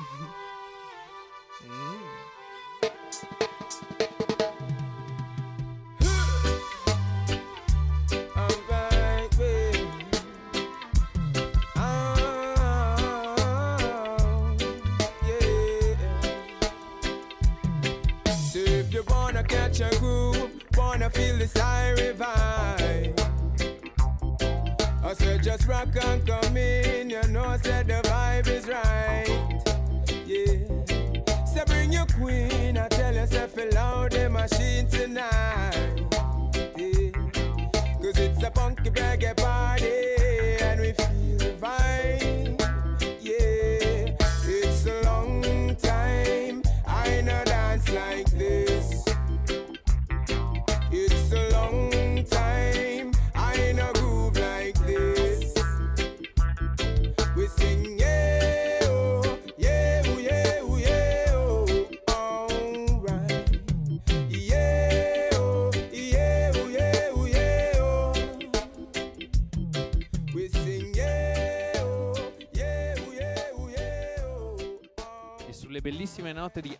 Mm-hmm.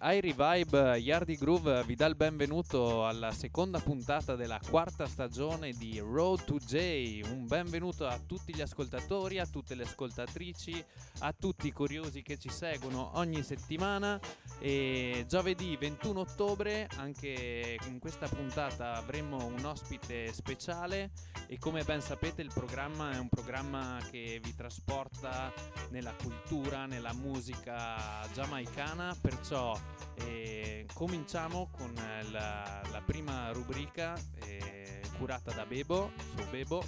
bellissime note di I Revive, Yardi Groove vi dà il benvenuto alla seconda puntata della quarta stagione di Road to J. Un benvenuto a tutti gli ascoltatori, a tutte le ascoltatrici, a tutti i curiosi che ci seguono ogni settimana. E giovedì 21 ottobre, anche in questa puntata avremo un ospite speciale e come ben sapete il programma è un programma che vi trasporta nella cultura, nella musica giamaicana, perciò eh, cominciamo con la, la prima rubrica eh, curata da Bebo, su Bebo.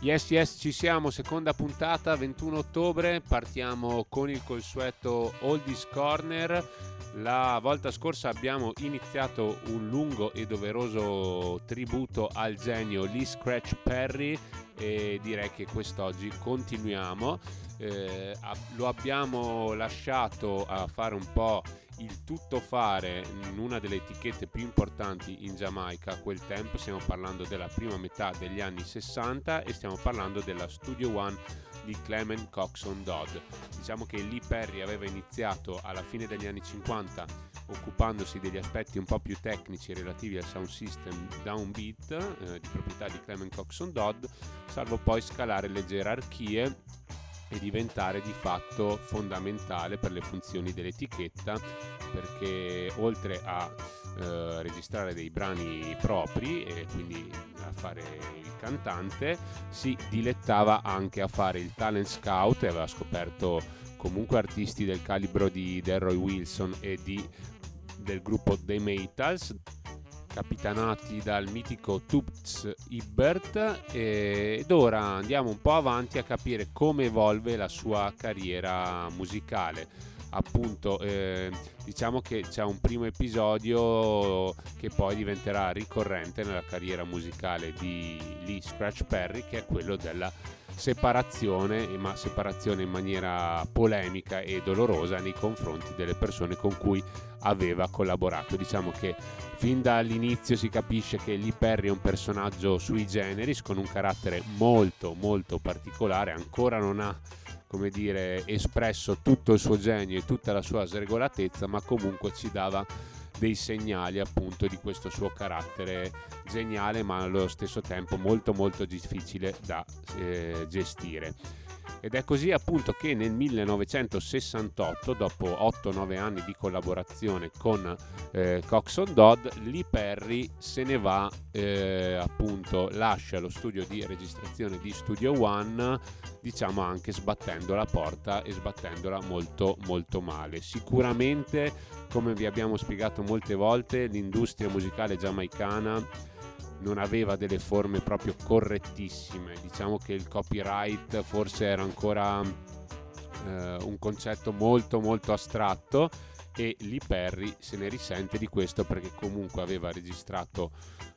Yes, yes, ci siamo, seconda puntata, 21 ottobre, partiamo con il consueto Oldies Corner. La volta scorsa abbiamo iniziato un lungo e doveroso tributo al genio Lee Scratch Perry e direi che quest'oggi continuiamo. Eh, lo abbiamo lasciato a fare un po' il tuttofare in una delle etichette più importanti in Giamaica a quel tempo, stiamo parlando della prima metà degli anni 60 e stiamo parlando della Studio One di Clement Coxon Dodd. Diciamo che Lee Perry aveva iniziato alla fine degli anni 50 occupandosi degli aspetti un po' più tecnici relativi al sound system downbeat eh, di proprietà di Clement Coxon Dodd, salvo poi scalare le gerarchie e diventare di fatto fondamentale per le funzioni dell'etichetta perché oltre a eh, registrare dei brani propri e quindi a fare il cantante si dilettava anche a fare il talent scout e aveva scoperto comunque artisti del calibro di Delroy Wilson e di, del gruppo The Metals capitanati dal mitico Tubz Hibbert ed ora andiamo un po' avanti a capire come evolve la sua carriera musicale appunto eh, diciamo che c'è un primo episodio che poi diventerà ricorrente nella carriera musicale di Lee Scratch Perry che è quello della separazione ma separazione in maniera polemica e dolorosa nei confronti delle persone con cui aveva collaborato. Diciamo che fin dall'inizio si capisce che Lee Perry è un personaggio sui generis con un carattere molto molto particolare ancora non ha come dire, espresso tutto il suo genio e tutta la sua sregolatezza, ma comunque ci dava dei segnali appunto di questo suo carattere geniale, ma allo stesso tempo molto molto difficile da eh, gestire. Ed è così appunto che nel 1968, dopo 8-9 anni di collaborazione con eh, Coxon Dodd, Lee Perry se ne va, eh, appunto lascia lo studio di registrazione di Studio One, diciamo anche sbattendo la porta e sbattendola molto molto male. Sicuramente, come vi abbiamo spiegato molte volte, l'industria musicale giamaicana non aveva delle forme proprio correttissime. Diciamo che il copyright forse era ancora eh, un concetto molto molto astratto e Lee Perry se ne risente di questo perché comunque aveva registrato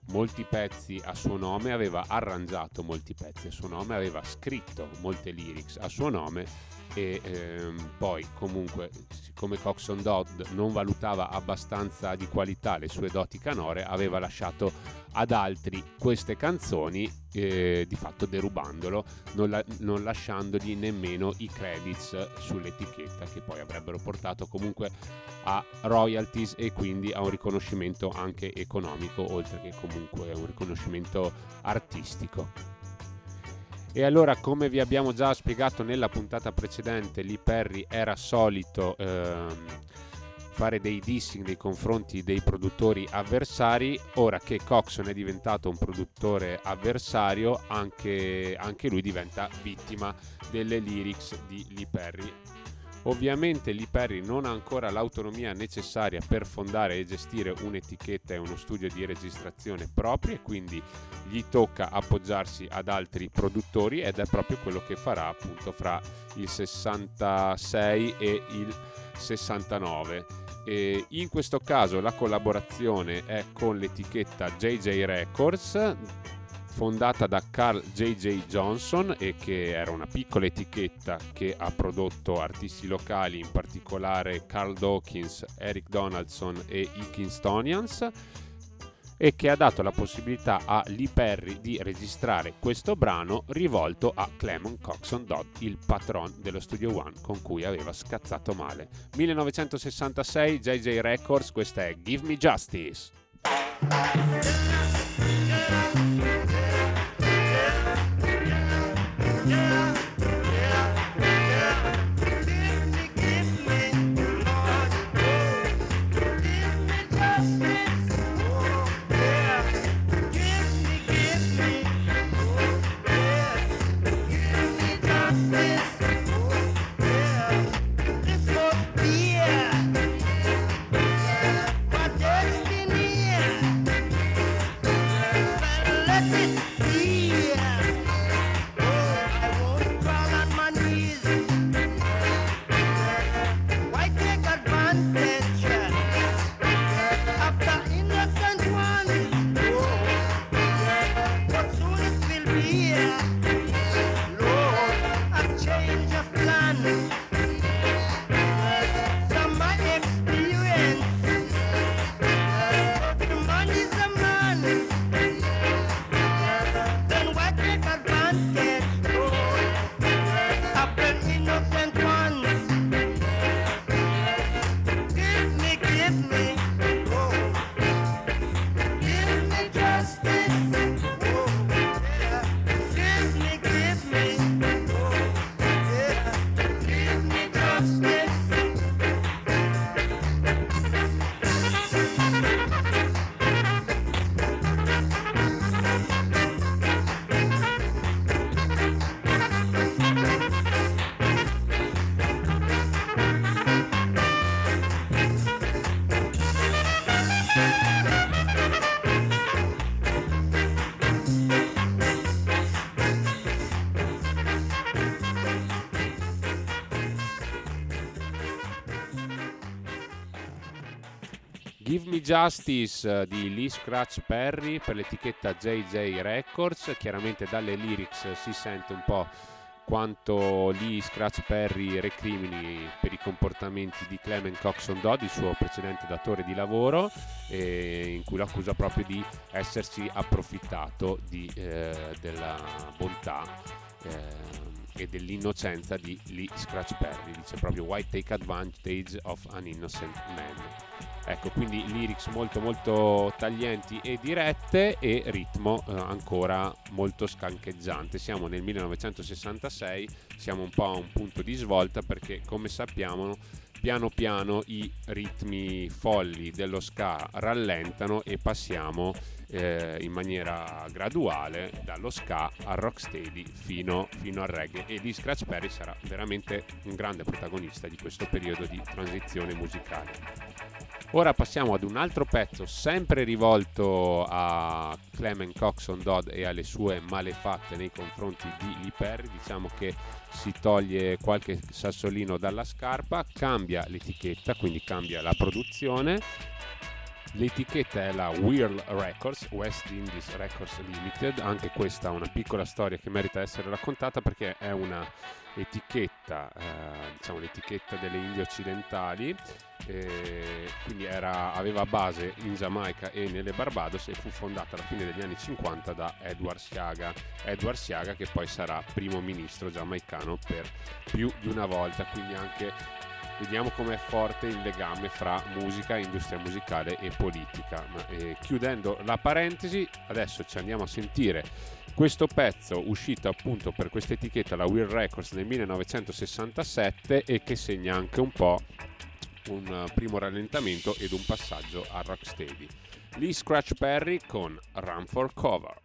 molti pezzi a suo nome, aveva arrangiato molti pezzi a suo nome, aveva scritto molte lyrics a suo nome e ehm, poi comunque siccome Coxon Dodd non valutava abbastanza di qualità le sue doti canore aveva lasciato ad altri queste canzoni, eh, di fatto derubandolo, non, la, non, lasciandogli nemmeno i credits sull'etichetta che poi avrebbero portato comunque a royalties e quindi a un riconoscimento anche economico, oltre che comunque un riconoscimento artistico. E allora, come vi abbiamo già spiegato nella puntata precedente, Lee Perry era solito ehm, fare dei dissing nei confronti dei produttori avversari. Ora che Coxon è diventato un produttore avversario, anche, anche lui diventa vittima delle lyrics di Lee Perry Ovviamente Lee Perry non ha ancora l'autonomia necessaria per fondare e gestire un'etichetta e uno studio di registrazione propri e quindi gli tocca appoggiarsi ad altri produttori ed è proprio quello che farà appunto fra il 66 e il 69. E in questo caso la collaborazione è con l'etichetta JJ Records fondata da Carl J.J. Johnson e che era una piccola etichetta che ha prodotto artisti locali, in particolare Carl Dawkins, Eric Donaldson e i Kingstonians e che ha dato la possibilità a Lee Perry di registrare questo brano rivolto a Clement Coxon Dodd, il patron dello Studio One con cui aveva scazzato male. 1966 JJ Records, questa è Give Me Justice. Give Me Justice eh, di Lee Scratch Perry per l'etichetta JJ Records. Chiaramente dalle lyrics si sente un po' quanto Lee Scratch Perry recrimini per i comportamenti di Clement Coxon Dodd, il suo precedente datore di lavoro, in cui lo accusa proprio di essersi approfittato di, eh, della bontà. Eh, e dell'innocenza di Lee Scratch Perry, dice proprio Why take advantage of an innocent man? Ecco, quindi lyrics molto molto taglienti e dirette e ritmo eh, ancora molto scancheggiante. Siamo nel 1966, siamo un po' a un punto di svolta perché come sappiamo piano piano i ritmi folli dello ska rallentano e passiamo eh, in maniera graduale dallo ska al rocksteady fino, fino al reggae e di Scratch Perry sarà veramente un grande protagonista di questo periodo di transizione musicale. Ora passiamo ad un altro pezzo sempre rivolto a Clement Coxon Dodd e alle sue malefatte nei confronti di Lee Perry. Diciamo che si toglie qualche sassolino dalla scarpa, cambia l'etichetta, quindi cambia la produzione L'etichetta è la Whirl Records, West Indies Records Limited, anche questa è una piccola storia che merita essere raccontata perché è una etichetta, eh, diciamo l'etichetta delle Indie occidentali, eh, quindi era, aveva base in Giamaica e nelle Barbados e fu fondata alla fine degli anni 50 da Edward Siaga, Edward Siaga che poi sarà primo ministro giamaicano per più di una volta, quindi anche vediamo com'è forte il legame fra musica, industria musicale e politica. Ma, eh, chiudendo la parentesi, adesso ci andiamo a sentire questo pezzo uscito appunto per questa etichetta, la Weird Records, nel 1967 e che segna anche un po' un primo rallentamento ed un passaggio al rocksteady. Lee Scratch Perry con Run for Cover.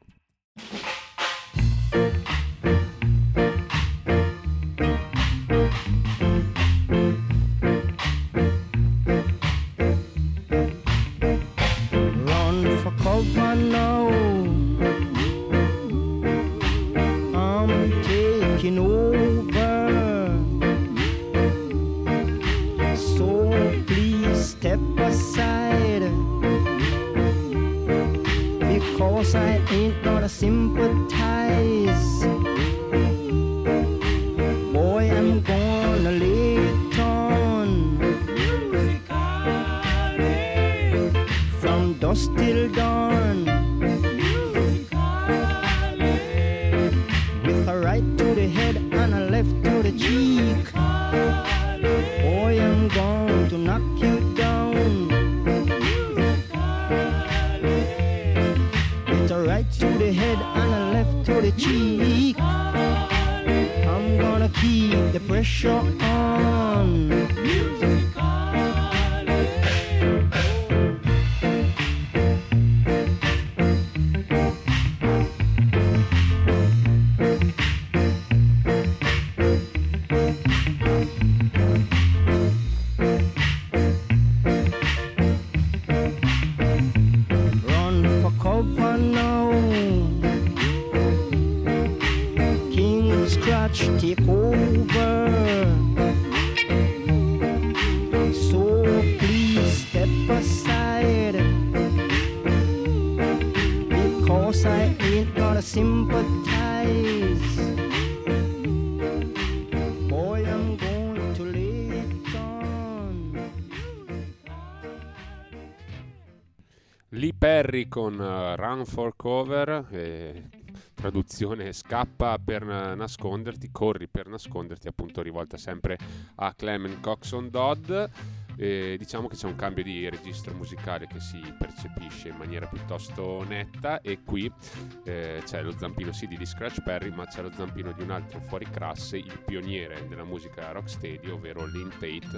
Con uh, Run for Cover, eh, traduzione scappa per nasconderti, corri per nasconderti, appunto rivolta sempre a Clement Coxon Dodd. Eh, diciamo che c'è un cambio di registro musicale che si percepisce in maniera piuttosto netta e qui eh, c'è lo zampino sì di Scratch Perry ma c'è lo zampino di un altro fuori classe, il pioniere della musica rocksteady ovvero Lynn Tate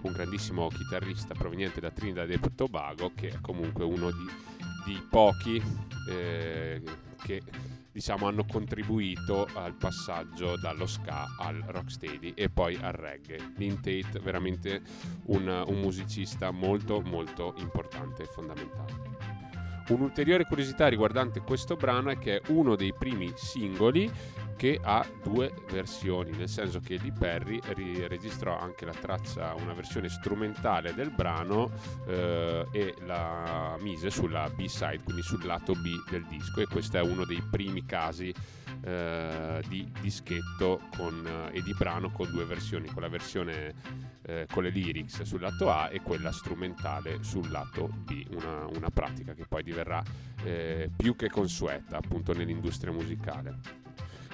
un grandissimo chitarrista proveniente da Trinidad e Tobago che è comunque uno di, di pochi eh, che diciamo hanno contribuito al passaggio dallo ska al rocksteady e poi al reggae. Lynn Tate veramente un, un musicista molto molto importante e fondamentale. Un'ulteriore curiosità riguardante questo brano è che è uno dei primi singoli che ha due versioni, nel senso che Lee Perry registrò anche la traccia, una versione strumentale del brano eh, e la mise sulla B-side, quindi sul lato B del disco e questo è uno dei primi casi eh, di dischetto con, eh, e di brano con due versioni, con la versione eh, con le lyrics sul lato A e quella strumentale sul lato B, una, una pratica che poi diverrà eh, più che consueta appunto nell'industria musicale.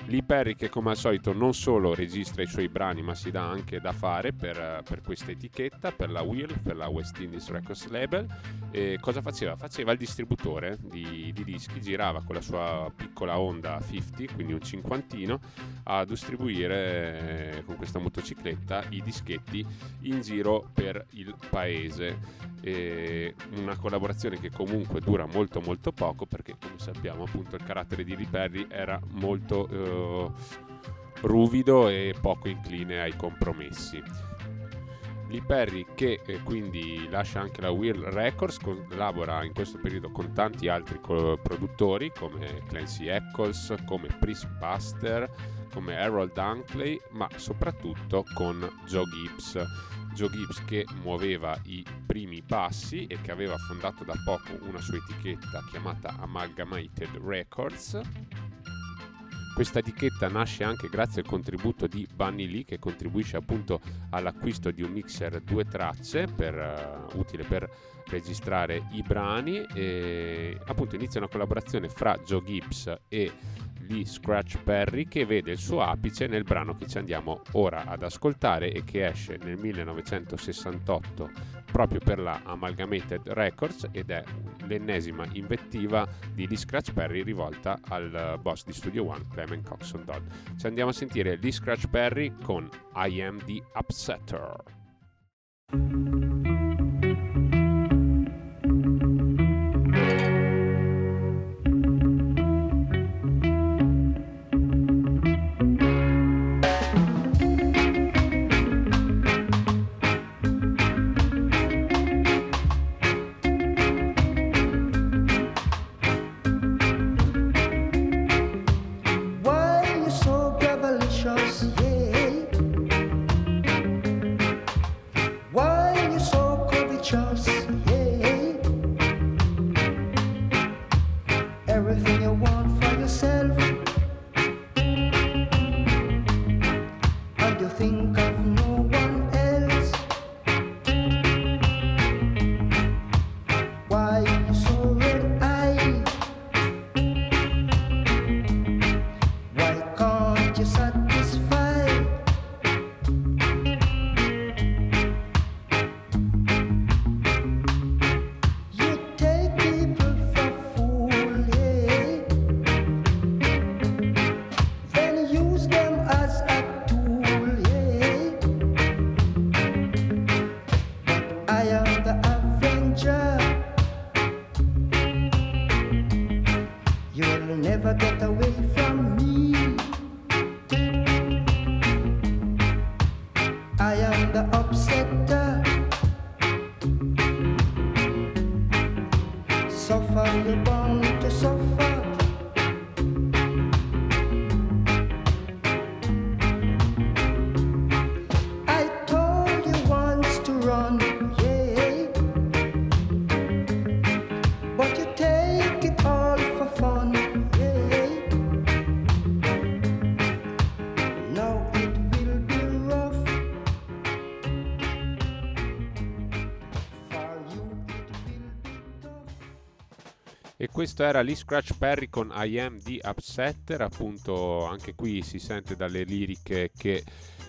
Lee Perry che come al solito non solo registra i suoi brani ma si dà anche da fare per, per questa etichetta, per la Wheel, per la West Indies Records Label. E cosa faceva? Faceva il distributore di, di dischi, girava con la sua piccola Honda 50, quindi un cinquantino, a distribuire eh, con questa motocicletta i dischetti in giro per il paese. E una collaborazione che comunque dura molto molto poco perché come sappiamo appunto il carattere di Lee Perry era molto... Eh, ruvido e poco incline ai compromessi. Lee Perry che eh, quindi lascia anche la Will Records, collabora in questo periodo con tanti altri co- produttori come Clancy Eccles, come Chris Buster, come Harold Dunkley, ma soprattutto con Joe Gibbs. Joe Gibbs che muoveva i primi passi e che aveva fondato da poco una sua etichetta chiamata Amalgamated Records questa etichetta nasce anche grazie al contributo di Bunny Lee che contribuisce appunto all'acquisto di un mixer due tracce per, uh, utile per registrare i brani e appunto inizia una collaborazione fra Joe Gibbs e Lee Scratch Perry che vede il suo apice nel brano che ci andiamo ora ad ascoltare e che esce nel 1968 proprio per la Amalgamated Records ed è l'ennesima invettiva di Lee Scratch Perry rivolta al boss di Studio One, Clement Coxon Dodd. Ci andiamo a sentire Lee Scratch Perry con I Am the Upsetter. Questo era Lee Scratch Perry con I Am The Upsetter, appunto anche qui si sente dalle liriche che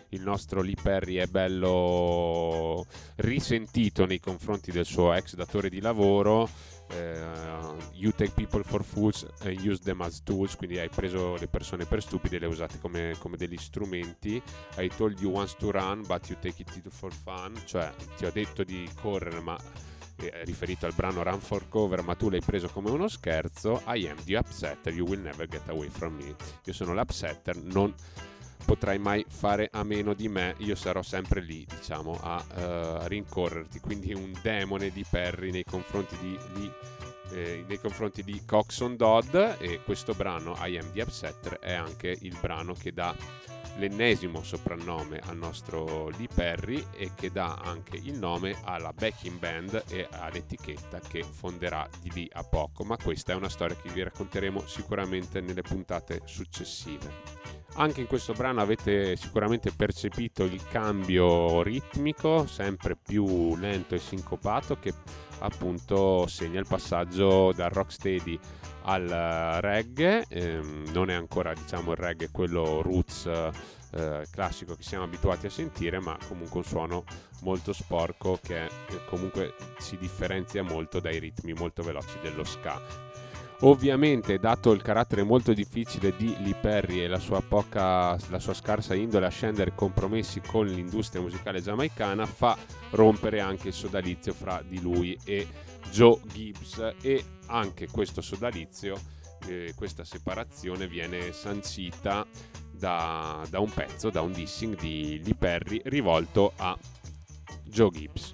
il nostro Lee Perry è bello risentito nei confronti del suo ex datore di lavoro. Uh, you take people for fools and use them as tools, quindi hai preso le persone per stupide e le hai usate come, come degli strumenti. I told you once to run, but you take it for fun, cioè ti ho detto di correre, ma riferito al brano Run for Cover, ma tu l'hai preso come uno scherzo. I am the upsetter, you will never get away from me. Io sono l'upsetter, non potrai mai fare a meno di me, io sarò sempre lì, diciamo, a uh, rincorrerti. Quindi un demone di Perry nei confronti di, di eh, nei confronti di Coxon Dodd e questo brano I Am The Upsetter è anche il brano che dà l'ennesimo soprannome al nostro Lee Perry e che dà anche il nome alla backing band e all'etichetta che fonderà di lì a poco, ma questa è una storia che vi racconteremo sicuramente nelle puntate successive. Anche in questo brano avete sicuramente percepito il cambio ritmico, sempre più lento e sincopato, che appunto segna il passaggio dal rocksteady al reggae, ehm, non è ancora diciamo il reggae quello roots eh, classico che siamo abituati a sentire, ma comunque un suono molto sporco che comunque si differenzia molto dai ritmi molto veloci dello ska. Ovviamente, dato il carattere molto difficile di Lee Perry e la sua, poca, la sua scarsa indole a scendere compromessi con l'industria musicale giamaicana, fa rompere anche il sodalizio fra di lui e Joe Gibbs e anche questo sodalizio, eh, questa separazione viene sancita da, da, un pezzo, da un dissing di Lee Perry rivolto a Joe Gibbs.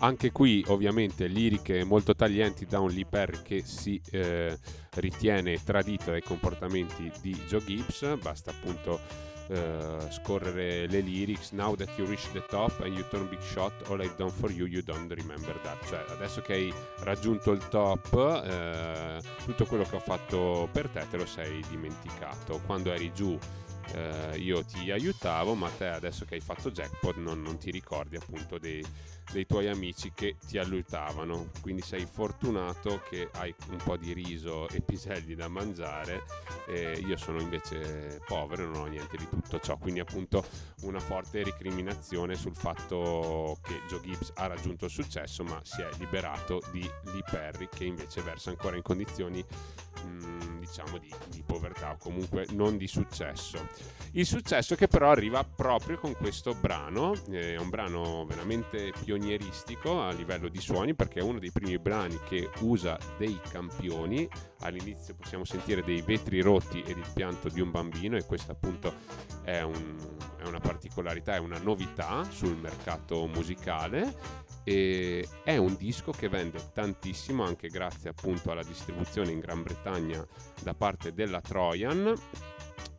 Anche qui ovviamente liriche molto taglienti da un Lee Perry che si eh, ritiene tradito dai comportamenti di Joe Gibbs, basta appunto eh, scorrere le lyrics Now that you reach the top and you turn big shot All I've done for you you don't remember that. Cioè adesso che hai raggiunto il top eh, Tutto quello che ho fatto per te te lo sei dimenticato. Quando eri giù eh, io ti aiutavo ma te adesso che hai fatto jackpot non, non ti ricordi appunto dei, dei tuoi amici che ti aiutavano. Quindi sei fortunato che hai un po' di riso e piselli da mangiare. Eh, io sono invece povero non ho niente di tutto ciò. Quindi appunto una forte ricriminazione sul fatto che Joe Gibbs ha raggiunto il successo ma si è liberato di Lee Perry che invece versa ancora in condizioni mm, diciamo di, di povertà o comunque non di successo. Il successo che però arriva proprio con questo brano, è un brano veramente pionieristico a livello di suoni perché è uno dei primi brani che usa dei campioni, all'inizio possiamo sentire dei vetri rotti ed il pianto di un bambino e questa appunto è, un, è una particolarità, è una novità sul mercato musicale. E è un disco che vende tantissimo anche grazie appunto alla distribuzione in Gran Bretagna da parte della Trojan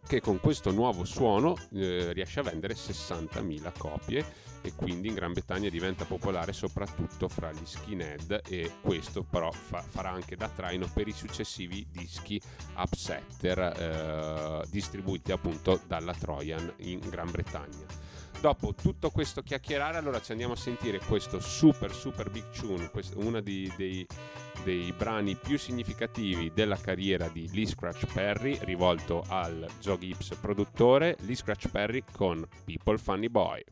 che con questo nuovo suono eh, riesce a vendere 60.000 copie e quindi in Gran Bretagna diventa popolare soprattutto fra gli skinhead e questo però fa- farà anche da traino per i successivi dischi upsetter eh, distribuiti appunto dalla Trojan in Gran Bretagna. Dopo tutto questo chiacchierare, allora ci andiamo a sentire questo super super big tune, uno dei, dei dei brani più significativi della carriera di Lee Scratch Perry rivolto al Joe Gibbs produttore, Lee Scratch Perry con People Funny Boy.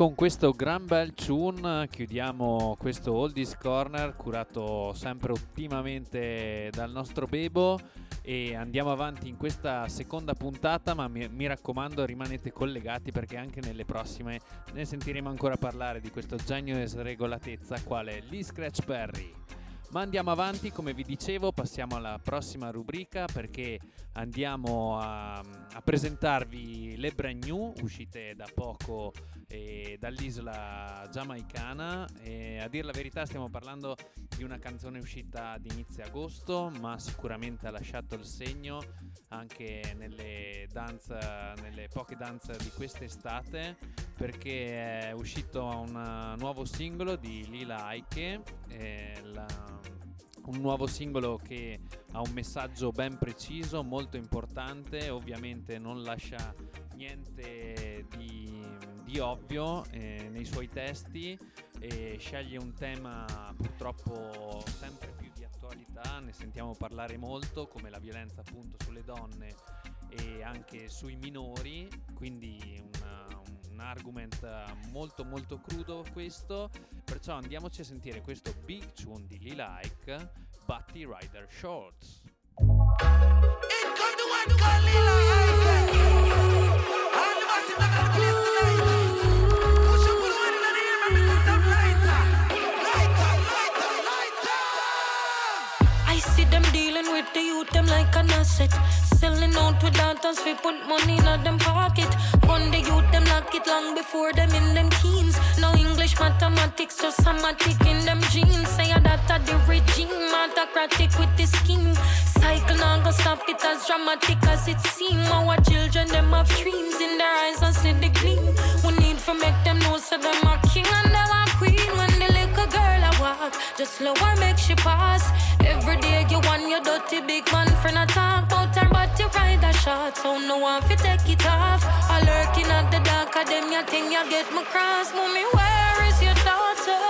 Con questo gran bel tune chiudiamo questo Oldies Corner curato sempre ottimamente dal nostro Bebo e andiamo avanti in questa seconda puntata ma mi, mi, raccomando rimanete collegati perché anche nelle prossime ne sentiremo ancora parlare di questo genio e sregolatezza quale Lee Scratch Perry. Ma andiamo avanti, come vi dicevo, passiamo alla prossima rubrica perché andiamo a, a presentarvi le brand new uscite da poco eh, dall'isola giamaicana. E a dire la verità stiamo parlando di una canzone uscita ad inizio agosto, ma sicuramente ha lasciato il segno anche nelle, danze, nelle poche danze di quest'estate perché è uscito un nuovo singolo di Lila Aike. Eh, la, un nuovo singolo che ha un messaggio ben preciso, molto importante, ovviamente non lascia niente di, di ovvio eh, nei suoi testi e sceglie un tema purtroppo sempre più di attualità ne sentiamo parlare molto, come la violenza appunto sulle donne e anche sui minori, quindi una, un argument molto molto crudo questo, perciò andiamoci a sentire questo big tune di Lee Like, Butty Rider Shorts. with youth, them like an asset. Selling out with daughters, we put money in them pocket. One the youth, them lock it long before them in them teens. No English, mathematics, just somatic in them genes. Say that the regime, autocratic with the scheme. Cycle now gonna stop it as dramatic as it seems. Our children, them have dreams in their eyes and see the gleam. We need to make them know so them are king and them are queen. When the little girl I walk, just slow her make she pass. Every day your dirty big man friend I talk about her, but you ride a shot, so no one fi take it off. I lurking at the dark of them, you think you get my cross, mommy. Where is your daughter?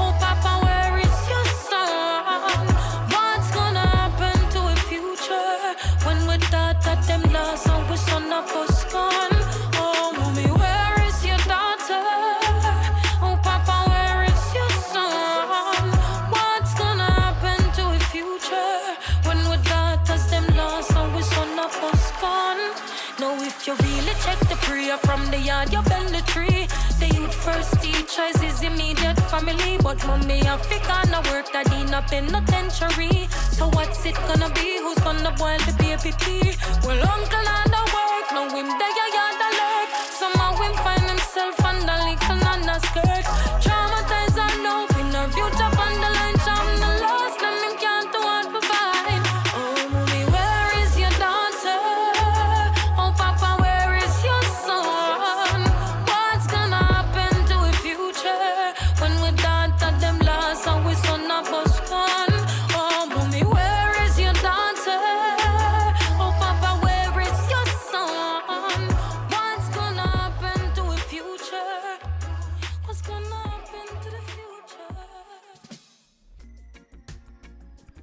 Oh, Papa, where is your son? What's gonna happen to a future when we thought that them lost and we son of us the yard, you bend the tree. The youth first teachers is immediate family. But mommy, I I no work that in a penitentiary. So what's it gonna be? Who's gonna boil the baby pea? Well, uncle not the work, no him there, you yard alert. Somehow him find himself under little on a skirt.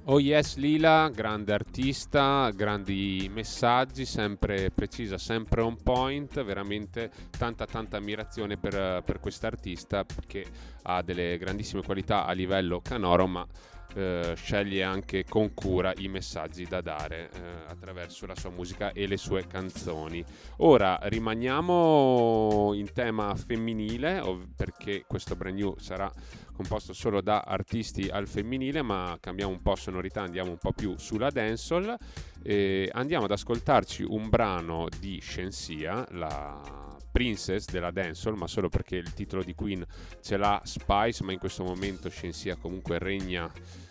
Oh yes Lila, grande artista, grandi messaggi, sempre precisa, sempre on point, veramente tanta tanta ammirazione per, per quest'artista che ha delle grandissime qualità a livello canoro ma eh, sceglie anche con cura i messaggi da dare eh, attraverso la sua musica e le sue canzoni. Ora rimaniamo in tema femminile ov- perché questo brand new sarà composto solo da artisti al femminile, ma cambiamo un po' sonorità, andiamo un po' più sulla dancehall e andiamo ad ascoltarci un brano di Shensia, la princess della dancehall, ma solo perché il titolo di Queen ce l'ha Spice, ma in questo momento Shensia comunque regna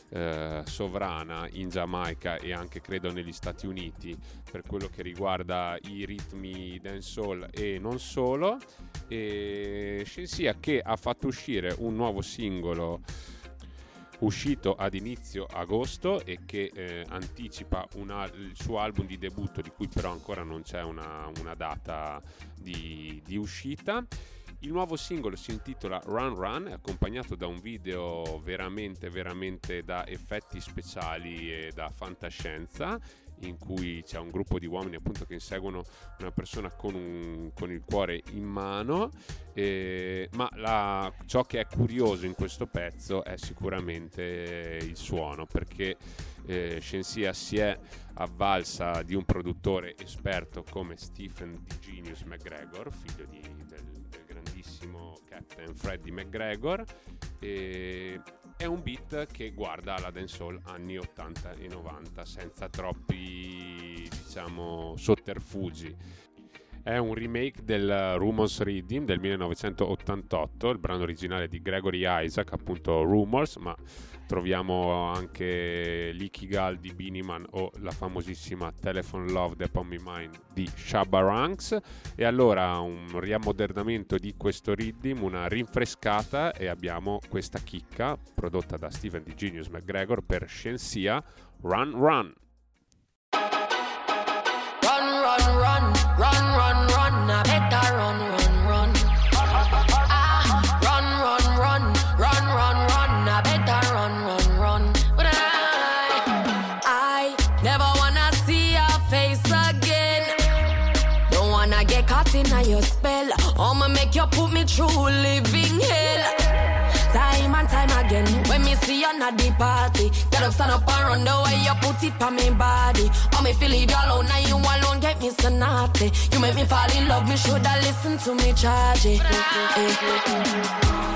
eh, sovrana in Giamaica e anche credo negli Stati Uniti per quello che riguarda i ritmi dancehall e non solo. E Shensia che ha fatto uscire un nuovo singolo uscito ad inizio agosto e che eh, anticipa una, il suo album di debutto di cui però ancora non c'è una, una data di, di uscita. Il nuovo singolo si intitola Run Run, accompagnato da un video veramente, veramente da effetti speciali e da fantascienza in cui c'è un gruppo di uomini appunto che inseguono una persona con, un, con il cuore in mano eh, ma la, ciò che è curioso in questo pezzo è sicuramente il suono perché eh, Shensia si è avvalsa di un produttore esperto come Stephen Di Genius McGregor figlio di, del, del grandissimo Captain Freddie McGregor e è un beat che guarda la dancehall anni 80 e 90 senza troppi diciamo sotterfugi. È un remake del Rumors Reading del 1988 il brano originale di Gregory Isaac appunto Rumors ma troviamo anche l'Ikigal di Biniman o la famosissima Telephone Love The My Mind di Shabba Ranks. E allora un riammodernamento di questo rhythm, una rinfrescata e abbiamo questa chicca prodotta da Steven Di Genius McGregor per Scienzia Run Run Run true living hell. Time and time again, when me see you at the party, get up, stand up and run the way you put it on me body. Oh, me feel you alone, now you alone get me so naughty. You make me fall in love, me shoulda listen to me charge it. Eh.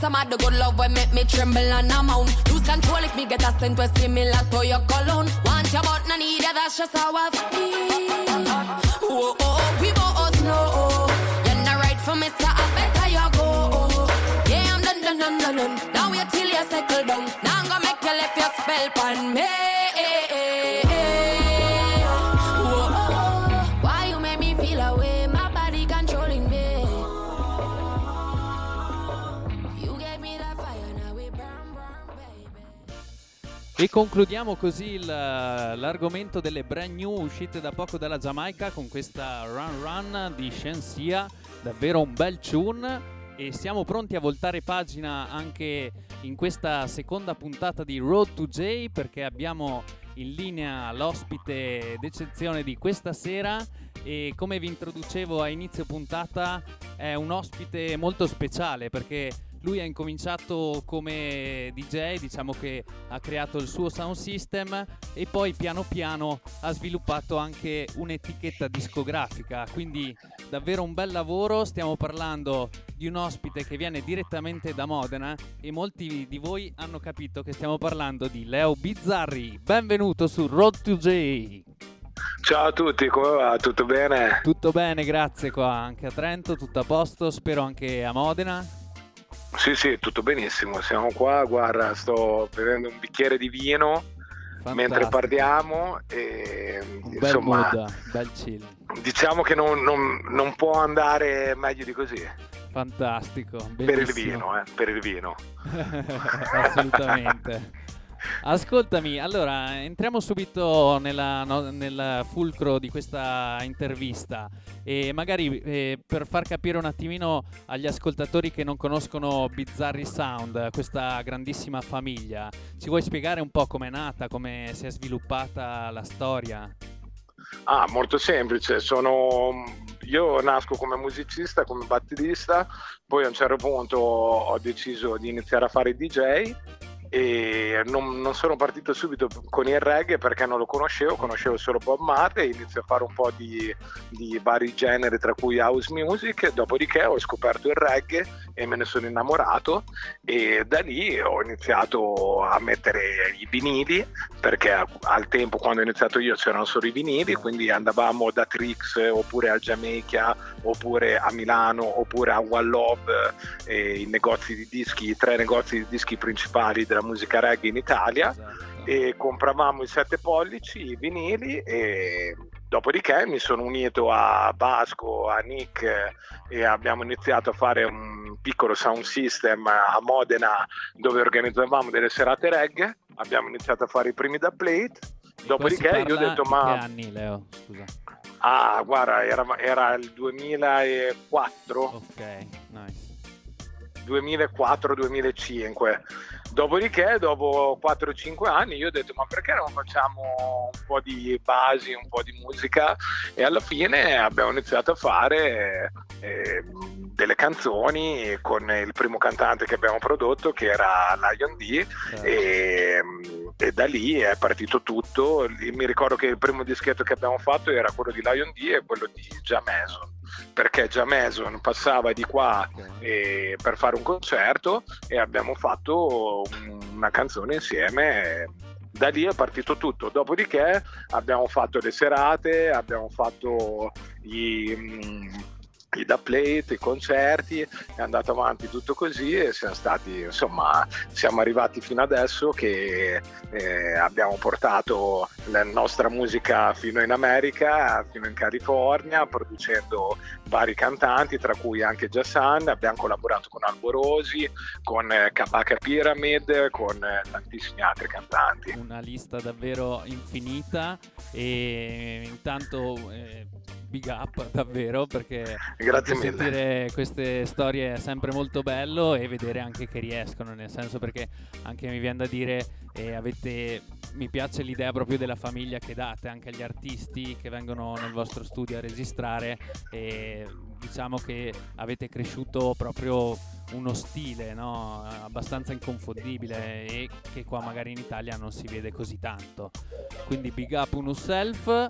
Some of the good love when make me tremble and I'm on Lose control if me get a scent where similar to your cologne. Want your but no need you, that's just how I feel Oh, oh, oh, we both know. You're not right for me, so I better you go. Yeah, I'm done, done, done, done, done. Now wait till you settle down. Now I'm gonna make you left your spell on me E concludiamo così l'argomento delle brand new uscite da poco dalla Giamaica con questa Run Run di Shensia, davvero un bel tune. E siamo pronti a voltare pagina anche in questa seconda puntata di Road to J perché abbiamo in linea l'ospite d'eccezione di questa sera. E come vi introducevo a inizio puntata è un ospite molto speciale perché lui ha incominciato come DJ, diciamo che ha creato il suo sound system e poi piano piano ha sviluppato anche un'etichetta discografica, quindi davvero un bel lavoro, stiamo parlando di un ospite che viene direttamente da Modena e molti di voi hanno capito che stiamo parlando di Leo Bizzarri. Benvenuto su Road to J. Ciao a tutti, come va? Tutto bene? Tutto bene, grazie qua anche a Trento, tutto a posto, spero anche a Modena. Sì, sì, tutto benissimo. Siamo qua, guarda, sto bevendo un bicchiere di vino mentre Fantastico. parliamo e Un bel insomma, mood, bel chill. diciamo che non, non- non può andare meglio di così Fantastico, per il vino, eh, per il vino. Assolutamente. Ascoltami, allora entriamo subito nella- no- nel fulcro di questa intervista e magari eh, per far capire un attimino agli ascoltatori che non conoscono Bizzarri Sound, questa grandissima famiglia, ci vuoi spiegare un po' com'è nata, come si è sviluppata la storia? Ah, molto semplice, sono... io nasco come musicista, come batterista, poi a un certo punto ho deciso di iniziare a fare DJ e non, non sono partito subito con il reggae perché non lo conoscevo, conoscevo solo Bob Marley, inizio a fare un po' di, di vari generi tra cui house music, dopodiché ho scoperto il reggae e me ne sono innamorato e da lì ho iniziato a mettere i vinili perché al tempo quando ho iniziato io c'erano solo i vinili, quindi andavamo da Trix oppure a Jamaica oppure a Milano oppure a One Love, eh, i negozi di dischi, i tre negozi di dischi principali della musica reggae in Italia Esatto. e compravamo i 7 pollici, i vinili e dopodiché mi sono unito a Vasco, a Nick e abbiamo iniziato a fare un piccolo sound system a Modena dove organizzavamo delle serate reggae, abbiamo iniziato a fare i primi da plate, dopodiché io ho detto ma... Anni Leo? Scusa. Ah, guarda, era, era il 2004, Ok, nice. 2004-2005. Dopodiché, dopo 4-5 anni, io ho detto: Ma perché non facciamo un po' di basi, un po' di musica? E alla fine abbiamo iniziato a fare eh, delle canzoni con il primo cantante che abbiamo prodotto, che era Lion D. Certo. E, e da lì è partito tutto. Mi ricordo che il primo dischetto che abbiamo fatto era quello di Lion D e quello di Jamason perché Jamason passava di qua Ok. eh, per fare un concerto e abbiamo fatto un- una canzone insieme da lì è partito tutto. Dopodiché abbiamo fatto le serate, abbiamo fatto i, mm, i da plate, i concerti, è andato avanti tutto così e siamo stati, insomma, siamo arrivati fino adesso che eh, abbiamo portato la nostra musica fino in America, fino in California, producendo vari cantanti, tra cui anche Jassan, abbiamo collaborato con Alborosi, con eh, Kabaka Pyramid, con eh, tantissimi altri cantanti. Una lista davvero infinita e intanto eh, big up davvero perché Grazie sentire mille. queste storie è sempre molto bello e vedere anche che riescono, nel senso perché anche mi viene da dire eh, avete mi piace l'idea proprio della famiglia che date anche agli artisti che vengono nel vostro studio a registrare e diciamo che avete cresciuto proprio uno stile no? abbastanza inconfondibile e che qua magari in Italia non si vede così tanto. Quindi big up Unus Self.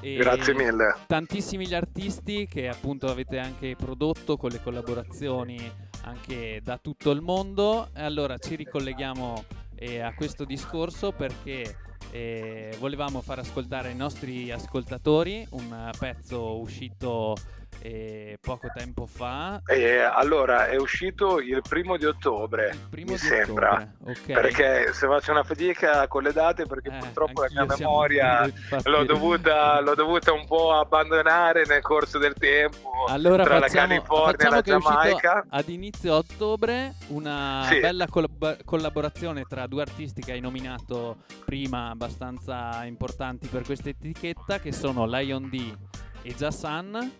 Grazie mille. Tantissimi gli artisti che appunto avete anche prodotto con le collaborazioni anche da tutto il mondo. E allora ci ricolleghiamo eh, a questo discorso perché eh, volevamo far ascoltare ai nostri ascoltatori un pezzo uscito eh, poco tempo fa. E allora è uscito il primo di ottobre, primo mi di sembra. ottobre, ok. Perché se faccio una fatica con le date, perché Eh, purtroppo la mia memoria infatti- l'ho dovuta, l'ho dovuta un po' abbandonare nel corso del tempo Allora tra facciamo, la California e la Giamaica. ad inizio ottobre una Sì. bella collab- collaborazione tra due artisti che hai nominato prima abbastanza importanti per questa etichetta che sono Lion D e Jassan.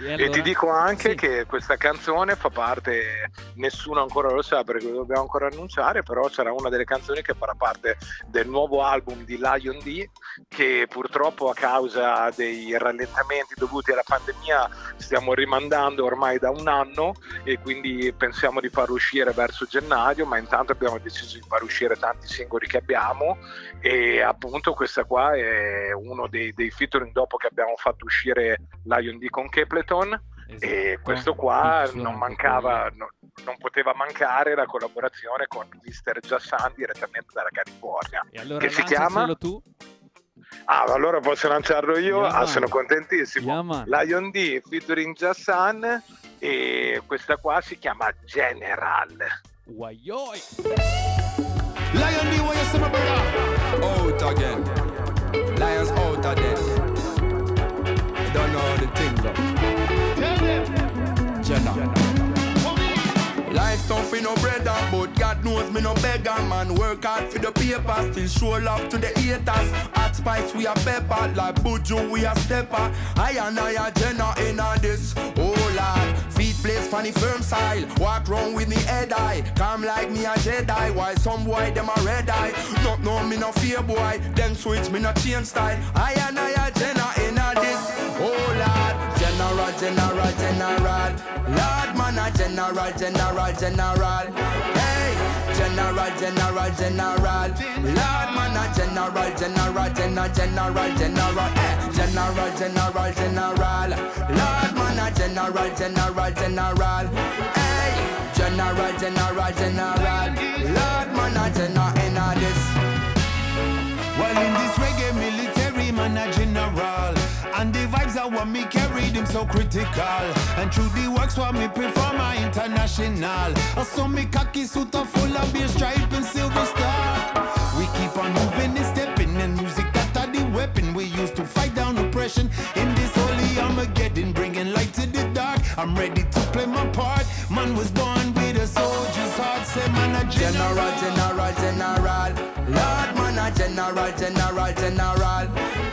E, E allora- ti dico anche Sì. che questa canzone fa parte, nessuno ancora lo sa perché lo dobbiamo ancora annunciare, però sarà una delle canzoni che farà parte del nuovo album di Lion D che purtroppo a causa dei rallentamenti dovuti alla pandemia stiamo rimandando ormai da un anno e quindi pensiamo di far uscire verso gennaio, ma intanto abbiamo deciso di far uscire tanti singoli che abbiamo e appunto questa qua è uno dei, dei featuring dopo che abbiamo fatto uscire Lion D con Kepleton e Esatto. questo qua non mancava, no- non poteva mancare la collaborazione con Mr. Jassan direttamente dalla California. E allora che si chiama? tu. Ah, allora posso lanciarlo io? Yeah, ah, sono contentissimo. Yeah. Lion D featuring Jassan e questa qua si chiama General. Guaioi. Lion D, what you say, my brother? Out again. Lions out again. Don't know the thing, though. Jenna. Life tough for no brother, but God knows me no beggar man. Work hard for the paper, still show love to the haters. Hot spice we a pepper, like Buju we a stepper. I and I a Jenna in a this. Oh lord, feet place funny firm style. Walk round with me head high, come like me a Jedi. Why some boy them a red eye? Not know me no fear boy, them switch me no change style. I and I a Jenna in a this. Oh lord, general, general, general. Lord man a general, general, general. Hey, general, general, general. Lord man a general, general, general, general, general. Hey, general, general, general. Lord man a general, general, general. Hey, general, general, general. Lord man a general in this. Well, in this reggae military, man, a general. And the vibes are want me carry them so critical. And through the works, what me perform are international. I saw me cocky suit are full of beer stripe and silver star. We keep on moving and stepping, and music that are the weapon we use to fight down oppression. In this holy Armageddon, bringing light to the dark. I'm ready to play my part. Man was born with a soldier's heart. Say, man, a General, general, general. Lord man a general, general, general.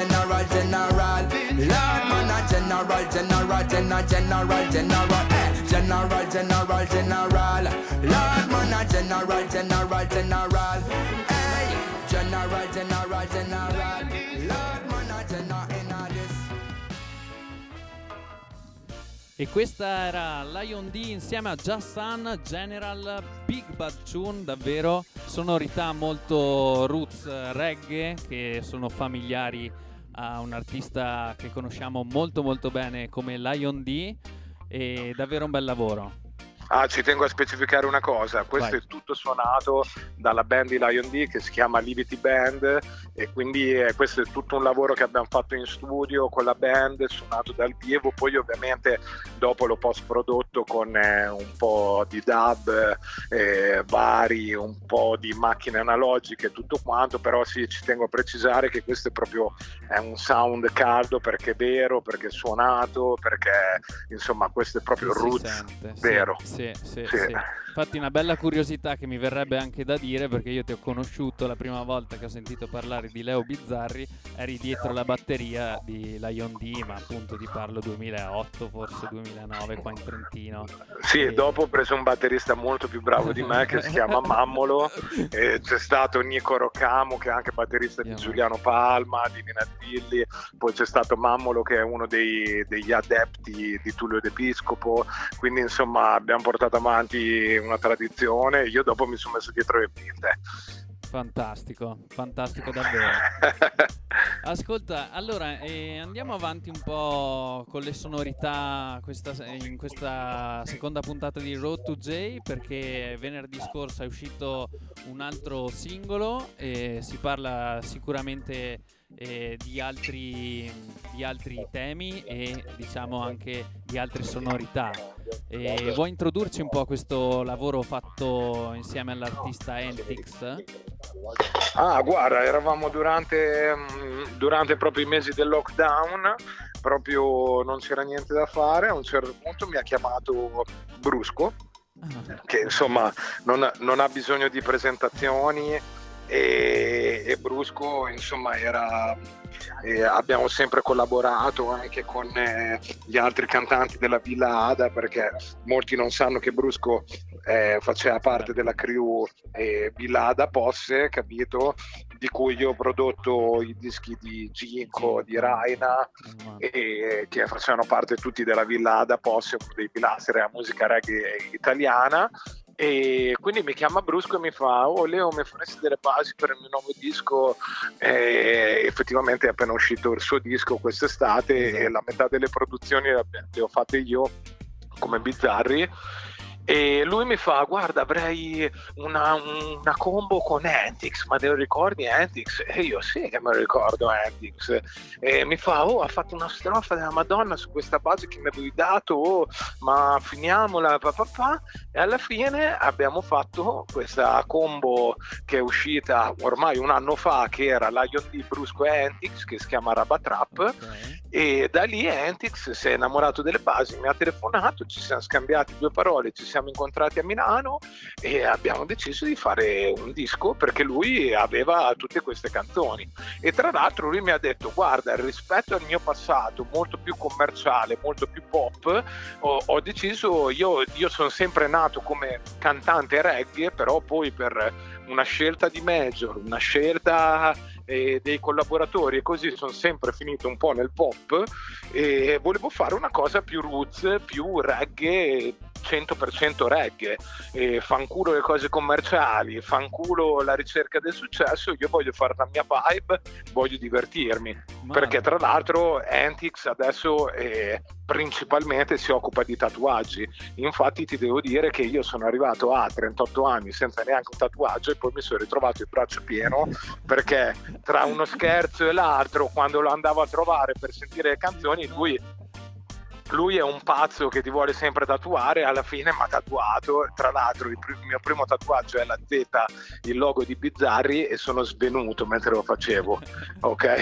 General, general. Lord man a general, general, general, general, general. Hey, general, general, general. Lord man a general, general, general. Hey, general, general, general. Lord man a general. E questa era Lion D insieme a Jassan General Big Bad Tune, davvero sonorità molto roots eh, reggae che sono familiari a un artista che conosciamo molto molto bene come Lion D e davvero un bel lavoro. Ah, ci tengo a specificare una cosa, questo Vai. è tutto suonato dalla band di Lion D che si chiama Liberty Band e quindi eh, questo è tutto un lavoro che abbiamo fatto in studio con la band, suonato dal vivo, poi ovviamente dopo l'ho post prodotto con eh, un po' di dub eh, vari, un po' di macchine analogiche e tutto quanto, però sì, ci tengo a precisare che questo è proprio è un sound caldo perché è vero, perché è suonato, perché insomma questo è proprio si roots, sente, vero. Sì, Sì. sì. Infatti una bella curiosità che mi verrebbe anche da dire perché io ti ho conosciuto la prima volta che ho sentito parlare di Leo Bizzarri, eri dietro la batteria di Lion D, ma appunto ti parlo 2008, forse 2009 qua in Trentino. Sì, E- dopo ho preso un batterista molto più bravo di me che si chiama Mammolo e c'è stato Nico Roccamo che è anche batterista di Giuliano Palma, di Nina Zilli, poi c'è stato Mammolo che è uno dei- degli adepti di Tullio D'Episcopo, quindi insomma abbiamo portato avanti una tradizione, io dopo mi sono messo dietro le quinte. Fantastico, fantastico davvero. Ascolta, allora eh, andiamo avanti un po' con le sonorità questa- in questa seconda puntata di Road to J perché venerdì scorso è uscito un altro singolo e si parla sicuramente eh, di, altri, di altri temi e diciamo anche di altre sonorità. E vuoi introdurci un po' questo lavoro fatto insieme all'artista Entix? Ah, guarda, eravamo durante, mm, durante proprio i mesi del lockdown, proprio non c'era niente da fare, a un certo punto mi ha chiamato Brusco, Ah, che insomma non, non ha bisogno di presentazioni e, e Brusco insomma era eh, abbiamo sempre collaborato anche con eh, gli altri cantanti della Villa Ada perché molti non sanno che Brusco eh, faceva parte della crew eh, Villa Ada Posse capito? Di cui io ho prodotto i dischi di Ginko, di Raina e che facevano parte tutti della Villa Ada Posse, uno dei pilastri della musica reggae italiana. E quindi mi chiama Brusco e mi fa: Oh Leo, mi faresti delle basi per il mio nuovo disco? E effettivamente è appena uscito il suo disco quest'estate e la metà delle produzioni le ho fatte io come bizzarri. E lui mi fa: Guarda, avrei una, una combo con Antix, ma te lo ricordi Antix? E io sì che me lo ricordo Antix. E mi fa: Oh, ha fatto una strofa della Madonna su questa base che mi avevi dato, oh, ma finiamola, pa, pa. E alla fine abbiamo fatto questa combo che è uscita ormai un anno fa, che era Lion D, Brusco e Antix, che si chiama Rabatrap. ok. E da lì Antix si è innamorato delle basi, mi ha telefonato, ci siamo scambiati due parole, ci siamo incontrati a Milano e abbiamo deciso di fare un disco perché lui aveva tutte queste canzoni. E tra l'altro lui mi ha detto: Guarda, rispetto al mio passato, molto più commerciale, molto più pop, ho, ho deciso, io, io sono sempre nato come cantante reggae, però poi per una scelta di major, una scelta eh, dei collaboratori e così sono sempre finito un po' nel pop e volevo fare una cosa più roots, più reggae 100% reggae, e fanculo le cose commerciali, fanculo la ricerca del successo, io voglio fare la mia vibe, voglio divertirmi, Ma- perché tra l'altro Antix adesso eh, principalmente si occupa di tatuaggi, infatti ti devo dire che io sono arrivato a 38 anni senza neanche un tatuaggio e poi mi sono ritrovato il braccio pieno perché tra uno scherzo e l'altro quando lo andavo a trovare per sentire le canzoni lui lui è un pazzo che ti vuole sempre tatuare, alla fine mi ha tatuato, tra l'altro il, pr- mio primo tatuaggio è la Z, il logo di Bizzarri e sono svenuto mentre lo facevo, ok?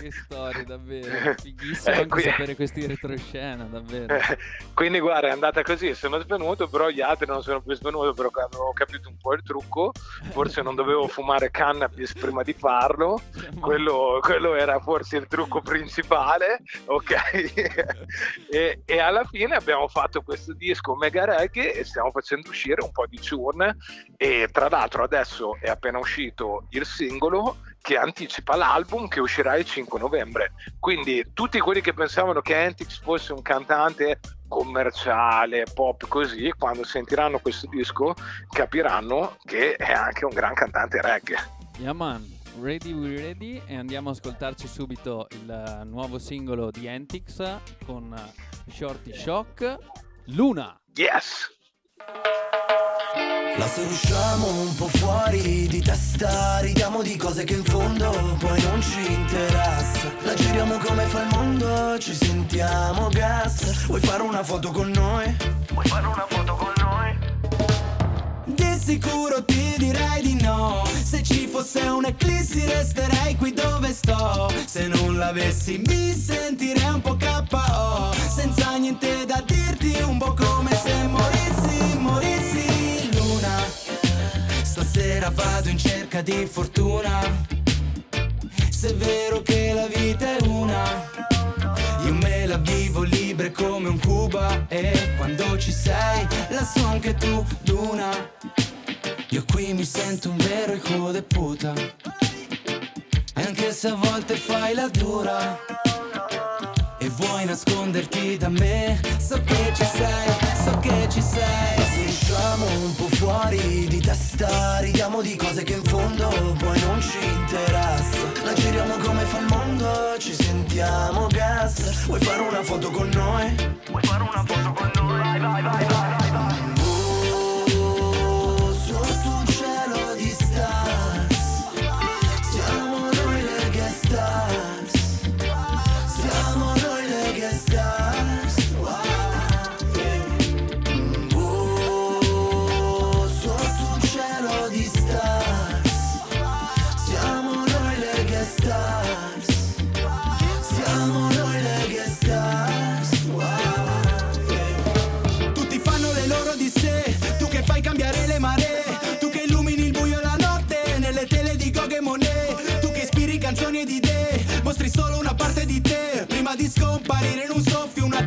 Che storia, davvero. Fighissimo Eh, anche qui- sapere questi retroscena, davvero. Eh, Quindi guarda è andata così, sono svenuto, però gli altri non sono più svenuto perché avevo capito un po' il trucco, forse non dovevo fumare cannabis prima di farlo, Siamo- quello, quello era forse il trucco principale, ok? e, e alla fine abbiamo fatto questo disco mega reggae e stiamo facendo uscire un po' di tune e tra l'altro adesso è appena uscito il singolo che anticipa l'album che uscirà il 5 novembre. Quindi tutti quelli che pensavano che Antix fosse un cantante commerciale, pop così, quando sentiranno questo disco capiranno che è anche un gran cantante reggae. Yeah man, ready we ready e andiamo a ascoltarci subito il eh, nuovo singolo di Antix con eh, Shorty Shock. Luna. Yes! Ma se usciamo un po' fuori di testa Ridiamo di cose che in fondo poi non ci interessa La giriamo come fa il mondo, ci sentiamo gas Vuoi fare una foto con noi? Vuoi fare una foto con noi? Sicuro ti direi di no. Se ci fosse un'eclissi resterei qui dove sto. Se non l'avessi mi sentirei un po' KO Senza niente da dirti un po' come se morissi, morissi Luna. Stasera vado in cerca di fortuna. Se è vero che la vita è una io me la vivo libre come un Cuba. E quando ci sei lassù anche tu, Luna Io qui mi sento un vero hijo de puta. E anche se a volte fai la dura E vuoi nasconderti da me So che ci sei, so che ci sei. Se usciamo un po' fuori di testa Ridiamo di cose che in fondo poi non ci interessa. La giriamo come fa il mondo, ci sentiamo gas. Vuoi fare una foto con noi? Vuoi fare una foto con noi? Vai, vai, vai, vai,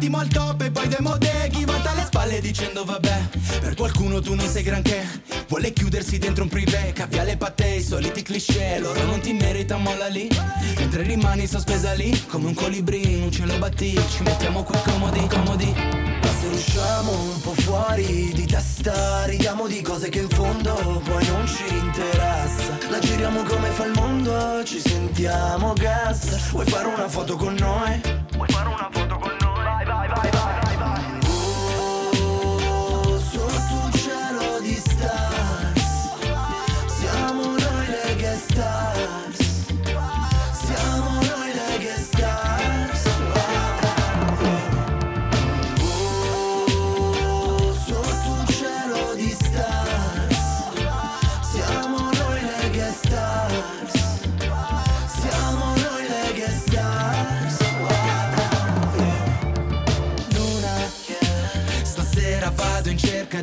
attimo al top e poi demode Chi volta alle spalle dicendo vabbè Per qualcuno tu non sei granché. Vuole chiudersi dentro un privé Cappia le patte, i soliti cliché. Loro non ti meritano, molla lì. Mentre rimani sospesa lì Come un colibrì in un cielo battì Ci mettiamo qui comodi, comodi. Ma se usciamo un po' fuori di testa Ridiamo di cose che in fondo poi non ci interessa. La giriamo come fa il mondo, ci sentiamo gas. Vuoi fare una foto con noi? Vuoi fare una foto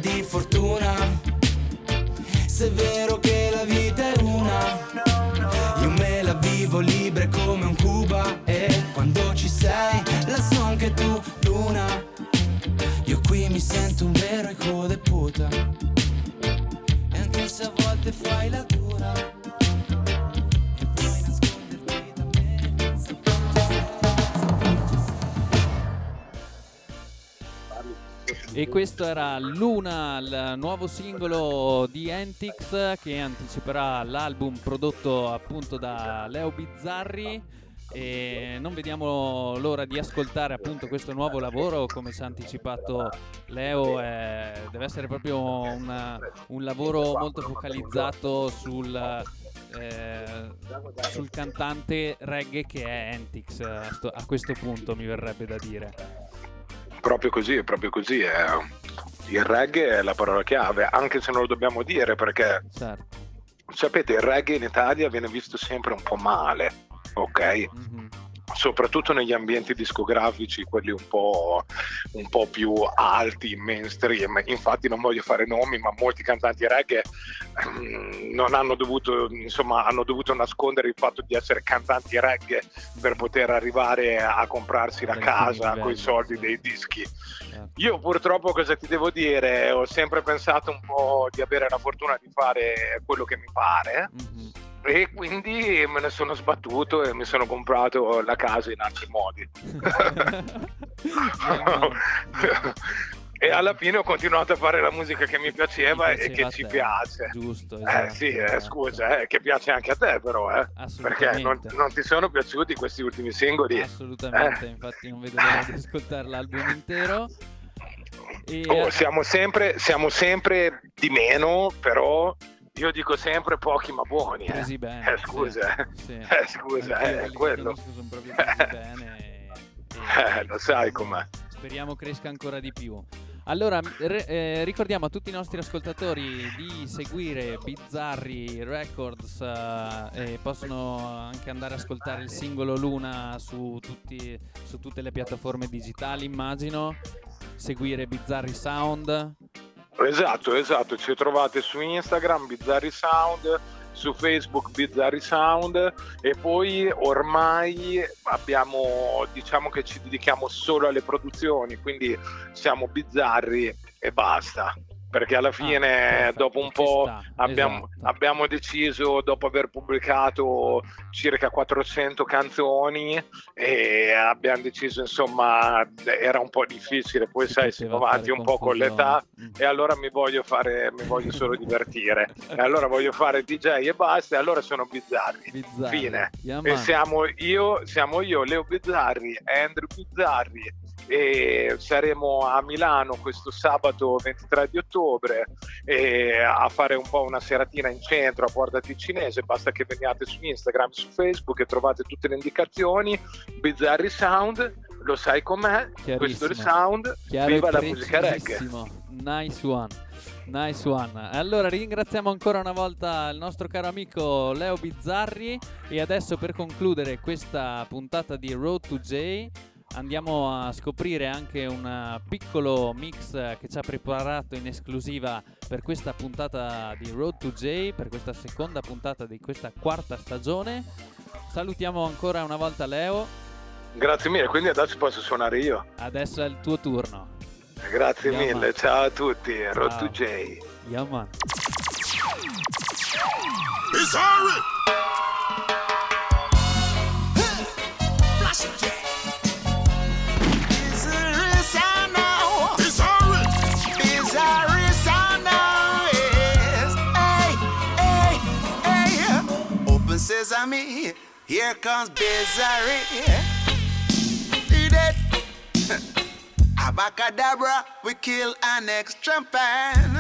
di fortuna. Se è vero che la vita è una Io me la vivo libre come un Cuba. E quando ci sei la so anche tu Luna. Io qui mi sento un vero hijo de puta. E anche se a volte fai la E questo era Luna, il nuovo singolo di Entix che anticiperà l'album prodotto appunto da Leo Bizzarri. E non vediamo l'ora di ascoltare appunto questo nuovo lavoro. Come ci ha anticipato Leo eh, deve essere proprio un, un lavoro molto focalizzato sul, eh, sul cantante reggae che è Entix eh, a questo punto mi verrebbe da dire Proprio così, è proprio così. È... Il reggae è la parola chiave, anche se non lo dobbiamo dire perché certo sapete, il reggae in Italia viene visto sempre un po' male, ok? Mhm. Soprattutto negli ambienti discografici, quelli un po', un po' più alti, mainstream. Infatti, non voglio fare nomi, ma molti cantanti reggae ehm, non hanno dovuto, insomma, hanno dovuto nascondere il fatto di essere cantanti reggae per poter arrivare a comprarsi la casa con i soldi dei dischi. certo. Io purtroppo cosa ti devo dire? Ho sempre pensato un po' di avere la fortuna di fare quello che mi pare Mhm. E quindi me ne sono sbattuto e mi sono comprato la casa in altri modi. e alla fine ho continuato a fare la musica che mi piaceva e piaceva che a ci piace. Giusto, Eh esatto, sì, eh, esatto. scusa, eh, che piace anche a te però, eh. Perché non, non ti sono piaciuti questi ultimi singoli? Assolutamente, Eh. infatti non vedo l'ora di ascoltare l'album intero. E, Oh, eh, siamo, sempre, siamo sempre di meno, però io dico sempre pochi ma buoni. Eh, presi bene. Eh, scusa, sì, sì. eh, scusa, Anch'io eh, quello. sono proprio presi bene. e- Eh, lo sai com'è. Speriamo cresca ancora di più. Allora, re- eh, ricordiamo a tutti i nostri ascoltatori di seguire Bizzarri Records eh, e possono anche andare ad ascoltare il singolo Luna su, tutti- su tutte le piattaforme digitali, immagino. Seguire Bizzarri Sound. Esatto, esatto, ci trovate su Instagram Bizzarri Sound, su Facebook Bizzarri Sound e poi ormai abbiamo, diciamo che ci dedichiamo solo alle produzioni, quindi siamo bizzarri e basta. Perché alla fine, perfetto, dopo un po', abbiamo, esatto. abbiamo deciso, dopo aver pubblicato circa 400 canzoni, e abbiamo deciso, insomma, era un po' difficile. Poi, Si sai, siamo poteva avanti un po' con l'età e allora mi voglio fare mi voglio solo divertire e allora voglio fare DJ e basta e allora sono bizzarri Bizzarri. fine Yeah, e siamo io siamo io Leo Bizzarri Andrew Bizzarri e saremo a Milano questo sabato 23 di ottobre a fare un po' una seratina in centro a Porta Ticinese basta che veniate su Instagram su Facebook e trovate tutte le indicazioni Bizzarri Sound lo sai com'è questo è il sound Chiaro viva la musica reggae. Nice one. Nice one. Allora ringraziamo ancora una volta il nostro caro amico Leo Bizzarri e adesso per concludere questa puntata di Road to J andiamo a scoprire anche un piccolo mix che ci ha preparato in esclusiva per questa puntata di Road to J, per questa seconda puntata di questa quarta stagione. Salutiamo ancora una volta Leo, Grazie mille, quindi adesso posso suonare io. adesso è il tuo turno. Grazie Yeah, mille, man. ciao a tutti. Road to Ciao. J. Yeah, man. Bizarre. Sesame, here comes Bizarre. Read it. Abacadabra, we kill an extra fan.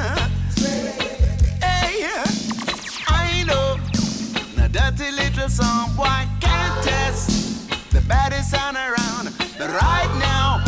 Hey, I know. Now dirty little song boy can't test the baddest sound around. But right now,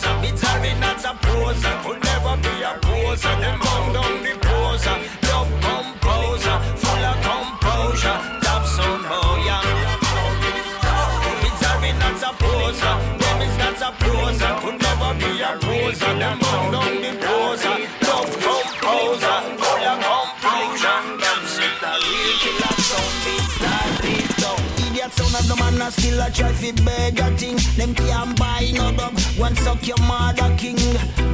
closer. It's a not a pose. Of the man a still a try fi beg a thing. Them can't buy no dub. One suck your mother king.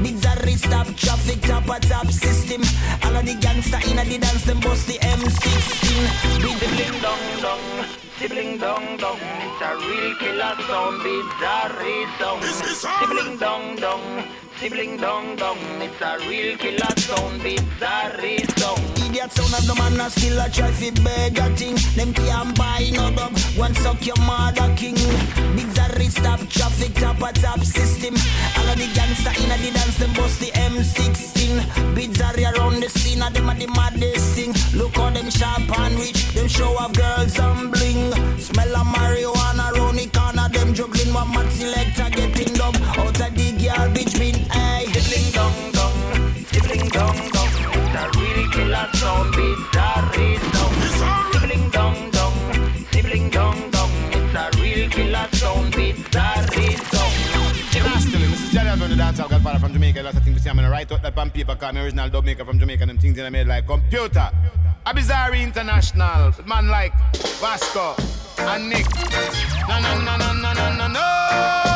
Big Zari stop traffic top a top system. All of the gangster inna the dance them bust the M16. Big Sibling dong dong, sibling dong dong, it's a real killer sound, bizarre sound. Sibling dong dong, sibling dong dong, it's a real killer sound, bizarre sound. Idiot sound of the man a still a try fi beg a thing. Them can't buy no dub. One suck your mother king. Big Zari stop traffic top a top system. All of the gangster inna the dance them bust the M16. Big Zari around the scene a them a the maddest thing. Look how them sharp and rich. Them show off girls and bling. Smell of marijuana round the corner. Them juggling one man selector getting dub. Out of the garbage bin. Hey. Sibling dong dong, sibling dong dong, it's a real killer sound, bizarre sound. Sibling dong dong, sibling dong dong, it's a real killer sound, bizarre sound. Still, this is Johnny from the dancehall godfather from Jamaica. Lots of things to see. I'm gonna write out that on paper. Call me original dub maker from Jamaica. Them things that I made like computer. A bizarre international man like Vasco and Nick. No, no, no, no, no, no, no, no.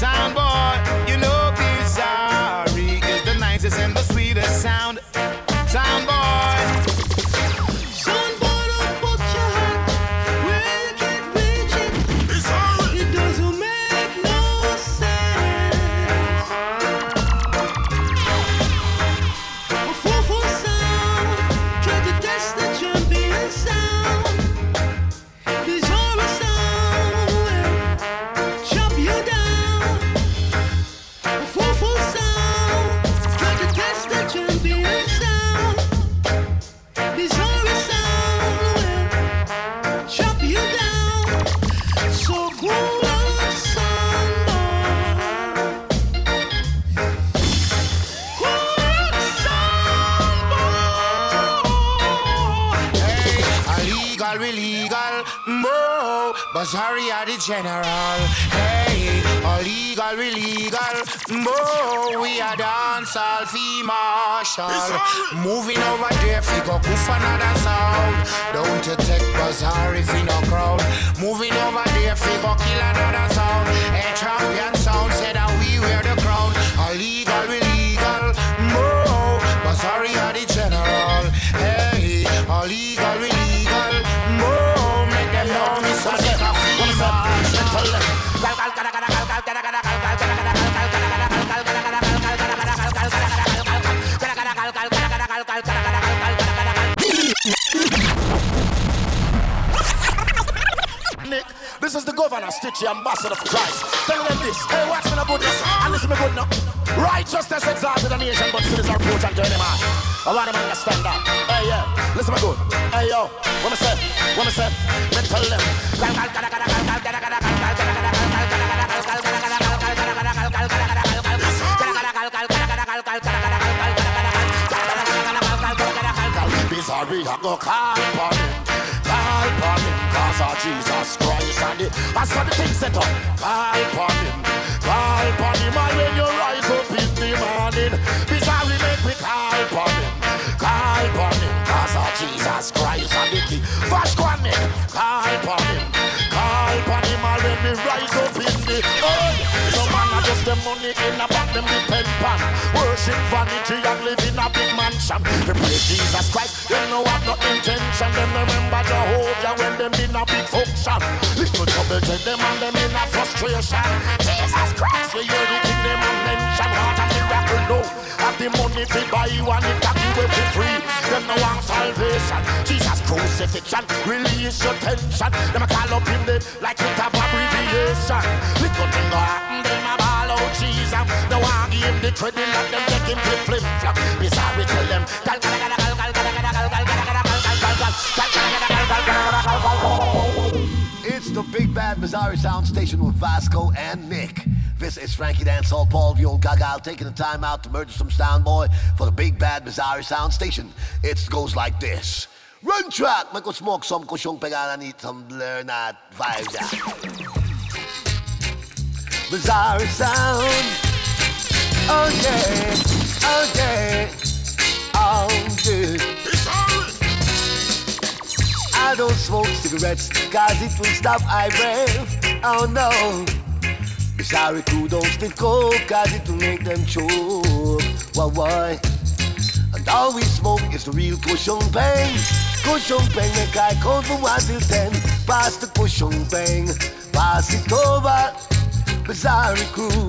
Sound general. Hey, illegal, illegal, mo. We are dance all fee marshal. Moving over there, fi go goof another sound. Don't you take Bazari fi no crowd. Moving over there, fi go kill another sound. Hey, champion sound said that we wear the crown. Illegal, illegal, this is the governor, Stitchy, ambassador of Christ. Tell them this. Hey, watch me now this. And listen me good now. Righteousness exalted a nation, but sin is reproach unto any man. I want them to understand that. Hey, yeah. Listen me good. Hey, yo. What me say? What me say? Me tell them. Bizarre, I go call upon him. Jesus Christ and the, I saw the thing set up. Call upon him. Call upon him. And when you rise up in the morning, bizarre, make me call upon him. Call upon him. Cause of Jesus Christ and the key. Vash. Call upon him. Them money in a bank, them depend on. Worship vanity and live in a big mansion. They pray Jesus Christ, they know have no intention. Them remember Jehovah when them in a big function. Little trouble take them and them in a frustration. Jesus Christ, you hear the king them a mention. What a miracle, no. Have the money to buy one, it can give it free. Them no want salvation. Jesus crucifixion, release your tension. Them a call up him dead like it have abbreviation. Little thing the them get him flip flop. Bizarre, we tell them. It's the Big Bad Bizarre Sound Station with Vasco and Nick. This is Frankie Dancehall, Paul Viol Gaga, taking the time out to murder some sound boy for the Big Bad Bizarre Sound Station. It goes like this. Run track! Make us smoke some kushong pegana need some learn that vibe. Bizarre sound. Oh yeah, oh yeah, oh good. I don't smoke cigarettes, cause it will stop eye breath. Oh no. Bizarre crew don't stiff coke, cause it will make them choke. Why, why? And all we smoke is the real cushion bang. Cushion bang, make I count from one till ten. Pass the cushion bang, pass it over. Bizarre crew,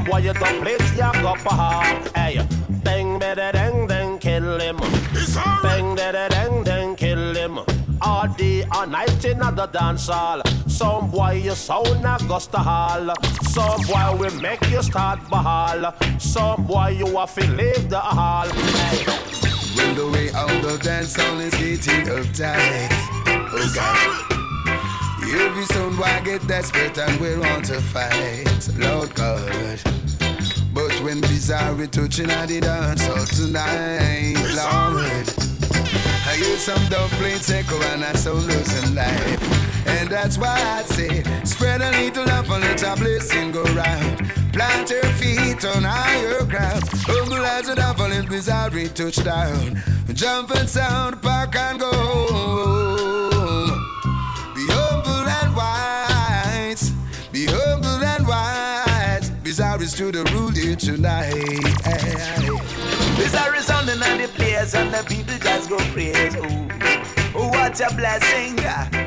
Some boy you don't place for hawk. Hey, bang, bang, dang, dang, kill him. Bang, bang, dang, dang, kill him. All day, all night in the dance hall. Some boy you sound a gust hall. Some boy will make you start bahal. Some boy you a feel leave the hall. Hey. Well, the way out the dance sound is getting uptight. Oh God. Every sound boy get desperate and will want to fight. Lord God. But when bizarre we touching at the dance hall tonight, Lord. I hear some dumplings echo and I sound losing life. And that's why I say, spread a little love and let a blessing go round. Plant your feet on higher ground. Humble as a devil in bizarre touchdown. Jump and sound, park and go. Wise. Bizarre is to the rule here tonight. Bizarre is on and the place and the people just go crazy. Ooh, what a blessing.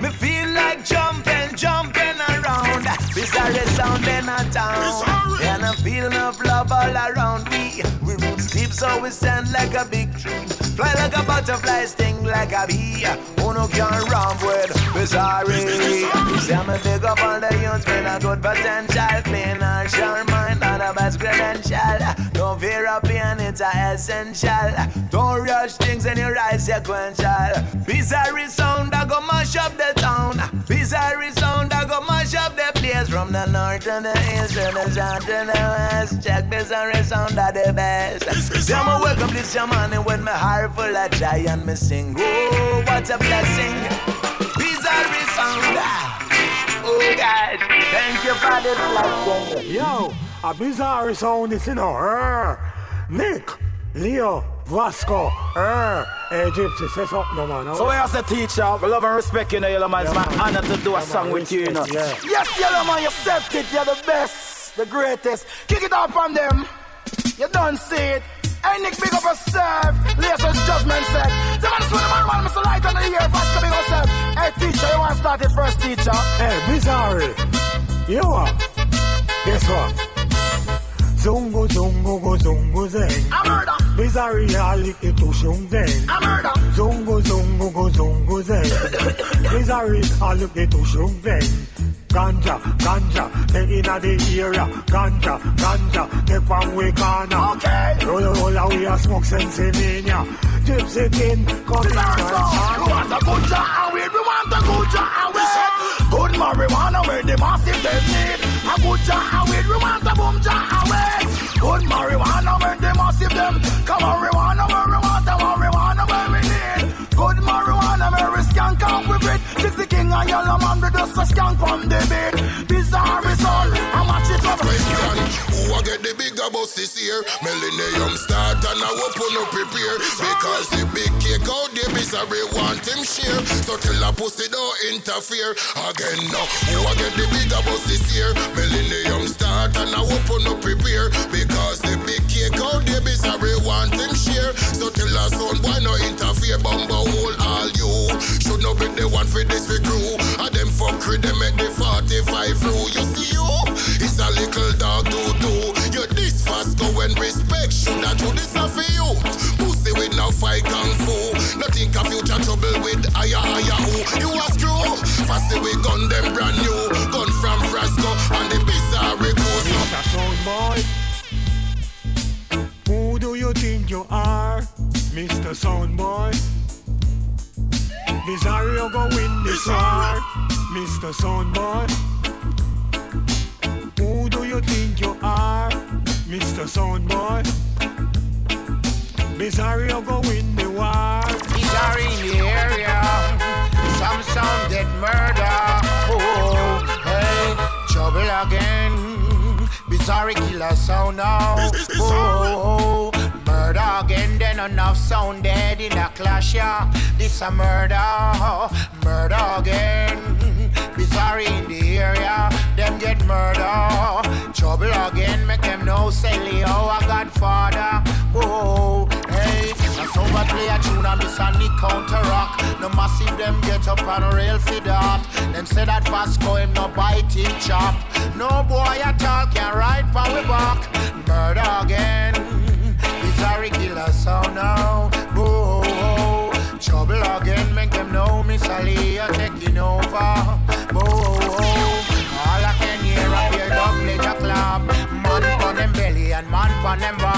Me feel like jumping, jumping around. Bizarre sound in a town. And I'm feeling of love all around me. We roots deep so we stand like a big tree. Fly like a butterfly, sting like a bee. Who no can run with Bizarre. See me big up all the youths with a good potential. Clean and sharp Don't fear of pain, it's essential. Don't rush things and you rise sequential. Bizarre sound that go mash up the town. Bizarre sound that go mash up the place from the north to the east to the south to the west. Check Bizarre sound that the best. Yeah, me welcome this your morning with my heart full of joy and me sing. Oh, what a blessing. Bizarre sound. Oh God, thank you for the blessing. Yo, a bizarre sound is in her. Nick, Leo, Vasco, er, hey Gypsy, say something, no man. So as a teacher, love and respect you, know, Yellow Man. It's my honor to do a song with you, you know. Yeah. Yes, Yellow Man, you stepped it. You're the best, the greatest. Kick it off on them. You don't see it. Hey, Nick, big up yourself. Latest judgment set. The man is with the man, man, Mr. Light on the ear. Fast coming yourself. Hey, teacher, you want to start it first, teacher? Hey, Bizarre, you are. Guess what? Zongo, zongo, go, zongo, zeng. A murder. Bizaria, lick the tushung, zeng. A murder. Zongo, zongo, go, zongo, zeng. Bizaria, lick the tushung, zeng. Ganja, ganja, they inna the area. Ganja, ganja, they from we canna. Okay. Roll, roll, we a smoke Pennsylvania. Gypsy king, come in and You want the ganja, and we, want the ganja, and we. Good marijuana where the massive them need. A put Jah away. We want to boom Jah away. Good marijuana when they massive them. Come marijuana And yellow man just a skank from the beat. Bizarre is. How much it up? Question, who a get the bigger bus this year? Millennium start and I open up prepare. Because the big cake out there, misery want him share. So tell a pussy don't interfere. Again now, who a get the bigger bus this year? Millennium start and I open up prepare. Because the big cake out there, misery want him share. So tell a son, why no interfere? Bumbo this for crew. And them fuckery, them make the 45 through. You see you? It's a little dog to do. You this fast go respect should I do this for you? Pussy with no fight kung fu. No think of future trouble with aya aya who. You a screw. Fasty we gun them brand new. Gun war, Mr. Soundboy. Who do you think you are, Mr. Soundboy? Bizarro go win the war. Bizarre in the area. Some sound get murder. Oh, oh, hey, trouble again. Bizarre killer sound now. Oh, oh, oh. Murder again. Then enough sound dead in a clash. Yeah, this a murder. Murder again. Bizarre in the area. Them get murder. Trouble again. Make them know say Leo a godfather. Oh, hey. Now somebody play a tune and miss a Nick counter rock. No massive them get up and rail for that. Them say that Vasco him no bite him chop. No boy at all can ride we back. Murder again sorry killer sound now. Boo. Trouble again, make them know Miss Ali are taking over. Boo. All I can hear are your double club. Man for them belly and man for them body.